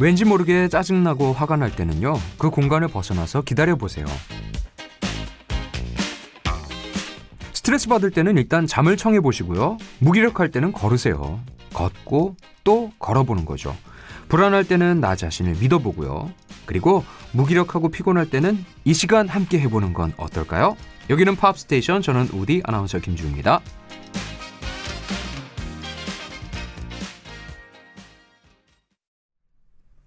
왠지 모르게 짜증나고 화가 날 때는요, 그 공간을 벗어나서 기다려보세요. 스트레스 받을 때는 일단 잠을 청해보시고요. 무기력할 때는 걸으세요. 걷고 또 걸어보는 거죠. 불안할 때는 나 자신을 믿어보고요. 그리고 무기력하고 피곤할 때는 이 시간 함께 해보는 건 어떨까요? 여기는 팝스테이션 저는 우디 아나운서 김주입니다.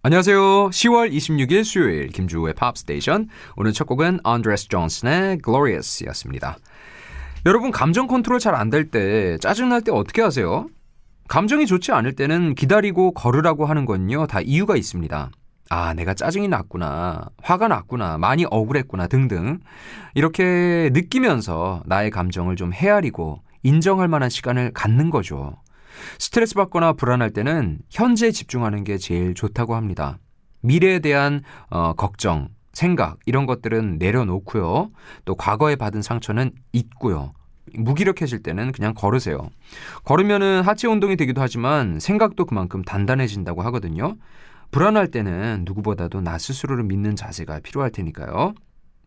안녕하세요. 10월 26일 수요일 김주우의 팝스테이션 오늘 첫 곡은 안드레아스 존슨의 Glorious였습니다. 여러분 감정 컨트롤 잘 안 될 때 짜증날 때 어떻게 하세요? 감정이 좋지 않을 때는 기다리고 걸으라고 하는 건요 다 이유가 있습니다. 아, 내가 짜증이 났구나. 화가 났구나. 많이 억울했구나. 등등. 이렇게 느끼면서 나의 감정을 좀 헤아리고 인정할 만한 시간을 갖는 거죠. 스트레스 받거나 불안할 때는 현재에 집중하는 게 제일 좋다고 합니다. 미래에 대한 어, 걱정, 생각 이런 것들은 내려놓고요. 또 과거에 받은 상처는 잊고요. 무기력해질 때는 그냥 걸으세요. 걸으면은 하체 운동이 되기도 하지만 생각도 그만큼 단단해진다고 하거든요. 불안할 때는 누구보다도 나 스스로를 믿는 자세가 필요할 테니까요.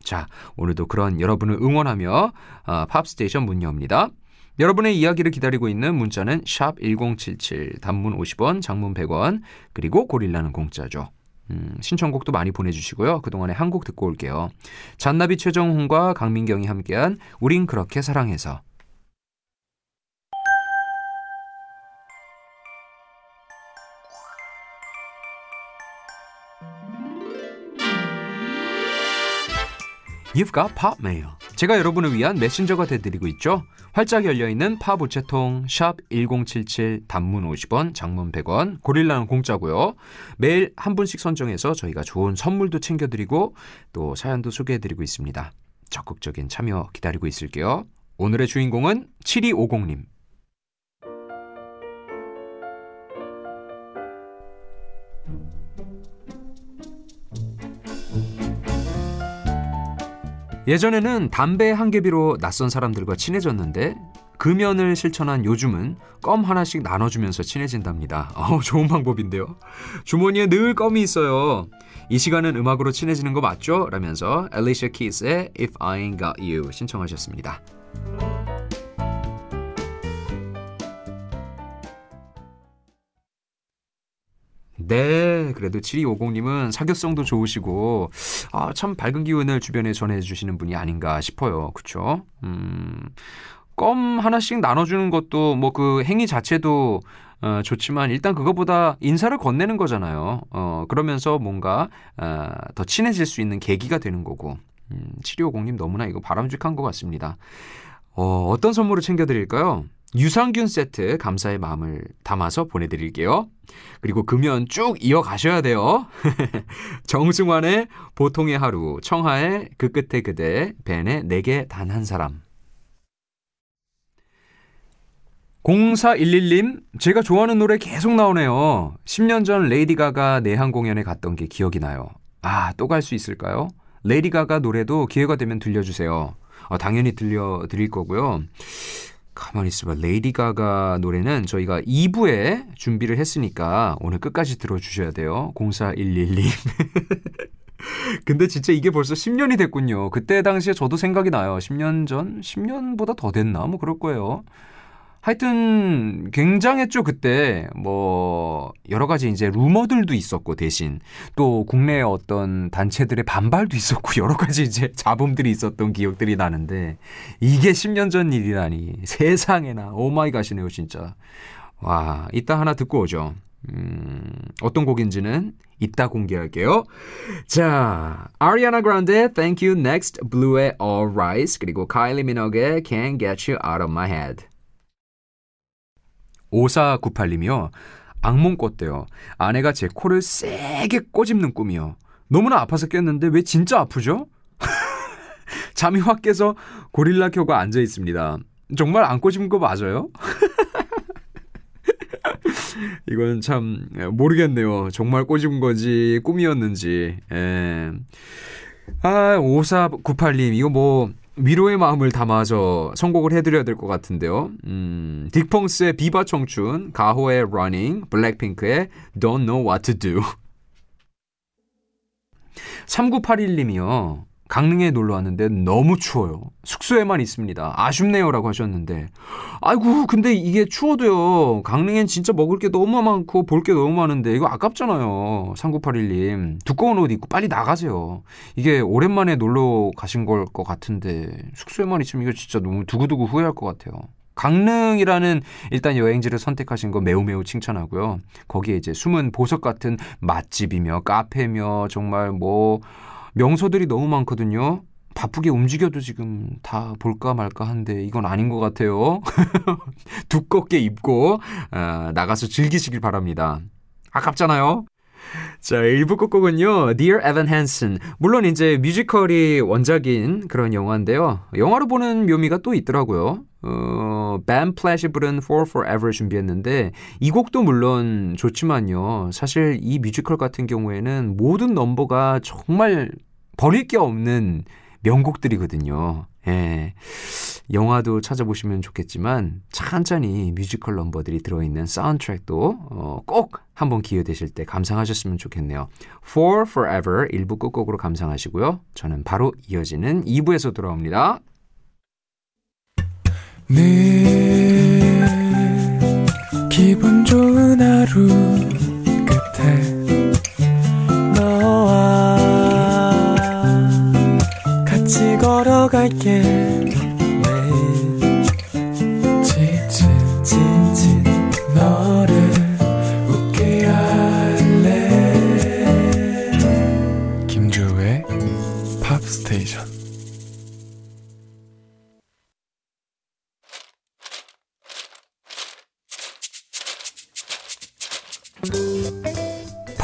자, 오늘도 그런 여러분을 응원하며 어, 팝스테이션 문 엽니다. 여러분의 이야기를 기다리고 있는 문자는 샵 1077, 단문 50원, 장문 100원, 그리고 고릴라는 공짜죠. 음, 신청곡도 많이 보내주시고요. 그동안에 한 곡 듣고 올게요. 잔나비 최정훈과 강민경이 함께한 우린 그렇게 사랑해서 You've got pop mail. 제가 여러분을 위한 메신저가 되드리고 있죠. 활짝 열려있는 팝 우체통 샵 1077 단문 50원 장문 100원 고릴라는 공짜고요. 매일 한 분씩 선정해서 저희가 좋은 선물도 챙겨드리고 또 사연도 소개해드리고 있습니다. 적극적인 참여 기다리고 있을게요. 오늘의 주인공은 7250님. 예전에는 담배 한 개비로 낯선 사람들과 친해졌는데 금연을 실천한 요즘은 껌 하나씩 나눠주면서 친해진답니다. 어, 좋은 방법인데요. 주머니에 늘 껌이 있어요. 이 시간은 음악으로 친해지는 거 맞죠? 라면서 엘리샤 키스의 If I Ain't Got You 신청하셨습니다. 네, 그래도 7250님은 사교성도 좋으시고, 아, 참 밝은 기운을 주변에 전해주시는 분이 아닌가 싶어요. 그쵸? 음, 껌 하나씩 나눠주는 것도 뭐 그 행위 자체도 어, 좋지만 일단 그거보다 인사를 건네는 거잖아요. 어, 그러면서 뭔가 어, 더 친해질 수 있는 계기가 되는 거고. 음, 7250님 너무나 이거 바람직한 것 같습니다. 어, 어떤 선물을 챙겨드릴까요? 유산균 세트 감사의 마음을 담아서 보내드릴게요. 그리고 금연 쭉 이어가셔야 돼요. 정승환의 보통의 하루, 청하의 그 끝에 그대, 벤의 내게 단 한 사람. 0411님, 제가 좋아하는 노래 계속 나오네요. 10년 전 레이디 가가 내한 공연에 갔던 게 기억이 나요. 아, 또 갈 수 있을까요? 레이디 가가 노래도 기회가 되면 들려주세요. 어, 당연히 들려드릴 거고요. 가만히 있어봐. 레이디 가가 노래는 저희가 2부에 준비를 했으니까 오늘 끝까지 들어주셔야 돼요. 0411님. 근데 진짜 이게 벌써 10년이 됐군요. 그때 당시에 저도 생각이 나요. 10년 전? 10년보다 더 됐나? 뭐 그럴 거예요. 하여튼 굉장했죠 그때. 뭐 여러 가지 이제 루머들도 있었고 대신. 또 국내 어떤 단체들의 반발도 있었고 여러 가지 이제 잡음들이 있었던 기억들이 나는데 이게 10년 전 일이라니. 세상에나. 오마이갓이네요 진짜. 와 이따 하나 듣고 오죠. 음, 어떤 곡인지는 이따 공개할게요. 자, 아리아나 그란데 Thank You Next, Blue의 All Rise 그리고 카일리 미너의 Can't Get You Out of My Head 5498님이요. 악몽 꿨대요. 아내가 제 코를 세게 꼬집는 꿈이요. 너무나 아파서 깼는데 왜 진짜 아프죠? 잠이 확 깨서 고릴라 켜고 앉아 있습니다. 정말 안 꼬집은 거 맞아요? 이건 참 모르겠네요. 정말 꼬집은 건지 꿈이었는지. 예. 아, 5498님, 이거 뭐 위로의 마음을 담아서 선곡을 해드려야 될 것 같은데요. 음, 딕펑스의 비바 청춘, 가호의 Running, 블랙핑크의 Don't Know What to Do. 3981님이요. 강릉에 놀러 왔는데 너무 추워요. 숙소에만 있습니다. 아쉽네요라고 하셨는데. 아이고, 근데 이게 추워도요. 강릉엔 진짜 먹을 게 너무 많고 볼 게 너무 많은데 이거 아깝잖아요. 3981님. 두꺼운 옷 입고 빨리 나가세요. 이게 오랜만에 놀러 가신 걸 것 같은데 숙소에만 있으면 이거 진짜 너무 두고두고 후회할 것 같아요. 강릉이라는 일단 여행지를 선택하신 거 매우 매우 칭찬하고요. 거기에 이제 숨은 보석 같은 맛집이며 카페며 정말 뭐 명소들이 너무 많거든요. 바쁘게 움직여도 지금 다 볼까 말까 한데 이건 아닌 것 같아요. 두껍게 입고 어, 나가서 즐기시길 바랍니다. 아깝잖아요. 자, 1부 끝곡은요, Dear Evan Hansen. 물론 이제 뮤지컬이 원작인 그런 영화인데요. 영화로 보는 묘미가 또 있더라고요. 어, 벤 플랫이 부른 For Forever 준비했는데, 이 곡도 물론 좋지만요. 사실 이 뮤지컬 같은 경우에는 모든 넘버가 정말 버릴 게 없는 명곡들이거든요. 예. 영화도 찾아보시면 좋겠지만 찬찬히 뮤지컬 넘버들이 들어있는 사운드트랙도 어, 꼭 한번 기회 되실 때 감상하셨으면 좋겠네요. For Forever 1부 끝곡으로 감상하시고요. 저는 바로 이어지는 2부에서 돌아옵니다. 네. 기분 좋은 하루 끝에 너와 같이 걸어갈게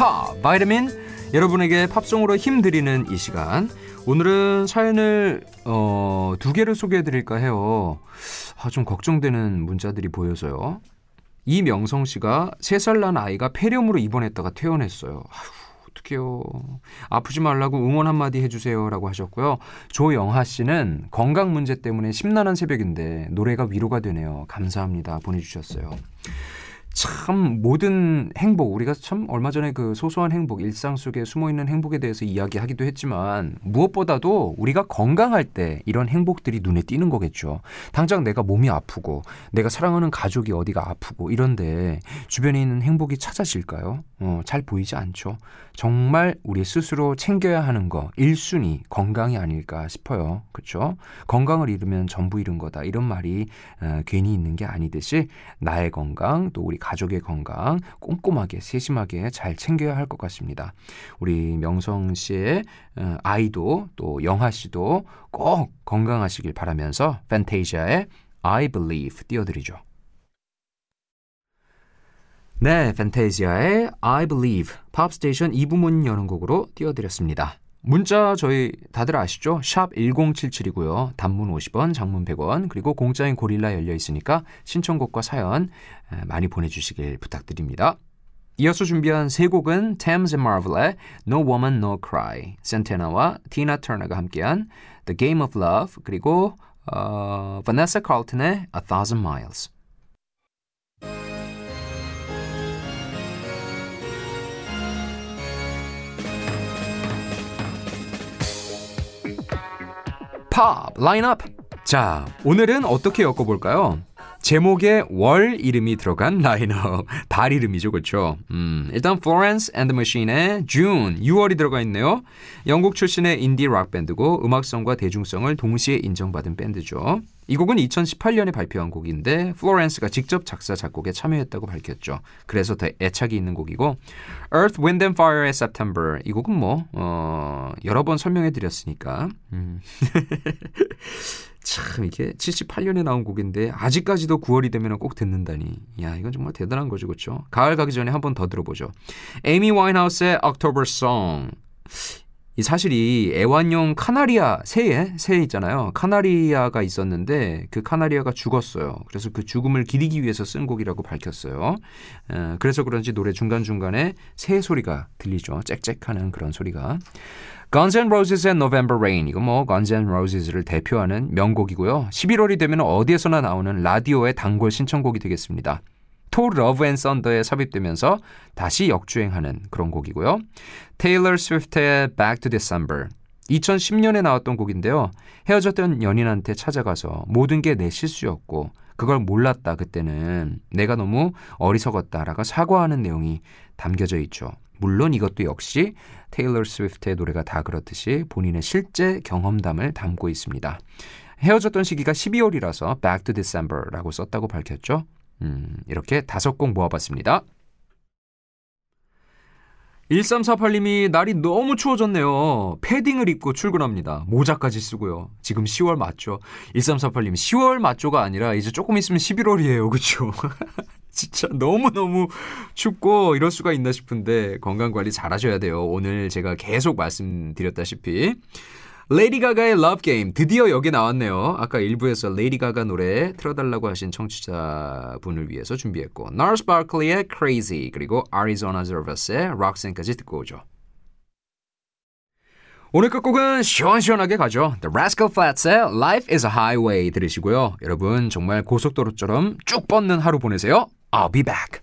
팝 바이타민 여러분에게 팝송으로 힘드리는 이 시간 오늘은 사연을 어, 두 개를 소개해 드릴까 해요. 아, 좀 걱정되는 문자들이 보여서요. 이명성 씨가 세살난 아이가 폐렴으로 입원했다가 퇴원했어요. 아휴, 어떡해요. 아프지 말라고 응원 한마디 해주세요 라고 하셨고요. 조영하 씨는 건강 문제 때문에 심란한 새벽인데 노래가 위로가 되네요. 감사합니다. 보내주셨어요. 참 모든 행복 우리가 참 얼마 전에 그 소소한 행복 일상 속에 숨어 있는 행복에 대해서 이야기하기도 했지만 무엇보다도 우리가 건강할 때 이런 행복들이 눈에 띄는 거겠죠. 당장 내가 몸이 아프고 내가 사랑하는 가족이 어디가 아프고 이런데 주변에 있는 행복이 찾아질까요? 어, 잘 보이지 않죠. 정말 우리 스스로 챙겨야 하는 거 1순위 건강이 아닐까 싶어요. 그렇죠? 건강을 잃으면 전부 잃은 거다. 이런 말이 어, 괜히 있는 게 아니듯이 나의 건강 또 우리 가족의 건강 꼼꼼하게 세심하게 잘 챙겨야 할 것 같습니다. 우리 명성 씨의 어, 아이도 또 영하 씨도 꼭 건강하시길 바라면서 팬테이지아의 I Believe 띄워드리죠. 네, 팬테이지아의 I Believe 팝스테이션 2부문 여는 곡으로 띄워드렸습니다. 문자 저희 다들 아시죠? 샵 1077이고요. 단문 50원, 장문 100원, 그리고 공짜인 고릴라 열려 있으니까 신청곡과 사연 많이 보내주시길 부탁드립니다. 이어서 준비한 세 곡은 Thames and Marvel의 No Woman No Cry, 센테나와 티나 터너가 함께한 The Game of Love, 그리고 어, Vanessa Carlton의 A Thousand Miles. 팝 라인업. 자, 오늘은 어떻게 엮어볼까요? 제목에 월 이름이 들어간 라인업. 달 이름이죠, 그렇죠? 음, 일단 Florence and the Machine의 June, 6월이 들어가 있네요. 영국 출신의 인디 락 밴드고 음악성과 대중성을 동시에 인정받은 밴드죠. 이 곡은 2018년에 발표한 곡인데 플로렌스가 직접 작사 작곡에 참여했다고 밝혔죠. 그래서 더 애착이 있는 곡이고 Earth, Wind and Fire의 September 이 곡은 뭐 어, 여러 번 설명해 드렸으니까 음. 참 이게 78년에 나온 곡인데 아직까지도 9월이 되면 꼭 듣는다니. 야 이건 정말 대단한 거죠, 그렇죠? 가을 가기 전에 한 번 더 들어보죠. 에이미 와인하우스의 October Song. 이 사실 이 애완용 카나리아 새에 새 있잖아요. 카나리아가 있었는데 그 카나리아가 죽었어요. 그래서 그 죽음을 기리기 위해서 쓴 곡이라고 밝혔어요. 에, 그래서 그런지 노래 중간 중간에 새 소리가 들리죠. 짹짹하는 그런 소리가. Guns N' Roses의 November Rain 이거 뭐 Guns N' Roses를 대표하는 명곡이고요. 11월이 되면 어디에서나 나오는 라디오의 단골 신청곡이 되겠습니다. 토르 Love and Thunder에 삽입되면서 다시 역주행하는 그런 곡이고요. 테일러 스위프트의 Back to December 2010년에 나왔던 곡인데요. 헤어졌던 연인한테 찾아가서 모든 게 내 실수였고 그걸 몰랐다 그때는 내가 너무 어리석었다라고 사과하는 내용이 담겨져 있죠. 물론 이것도 역시 테일러 스위프트의 노래가 다 그렇듯이 본인의 실제 경험담을 담고 있습니다. 헤어졌던 시기가 12월이라서 Back to December라고 썼다고 밝혔죠. 음, 이렇게 다섯 곡 모아봤습니다. 1348님이 날이 너무 추워졌네요. 패딩을 입고 출근합니다. 모자까지 쓰고요. 지금 10월 맞죠? 1348님, 10월 맞죠가 아니라 이제 조금 있으면 11월이에요. 그쵸? 진짜 너무너무 춥고 이럴 수가 있나 싶은데 건강 관리 잘 하셔야 돼요. 오늘 제가 계속 말씀드렸다시피. 레이디 가가의 Love Game 드디어 여기 나왔네요. 아까 일부에서 레이디 가가 노래 틀어달라고 하신 청취자분을 위해서 준비했고 Nars Barkley의 Crazy 그리고 Arizona Zervas의 Roxanne까지 듣고 오죠. 오늘 끝곡은 시원시원하게 가죠. The Rascal Flats의 Life is a Highway 들으시고요. 여러분 정말 고속도로처럼 쭉 뻗는 하루 보내세요. I'll be back.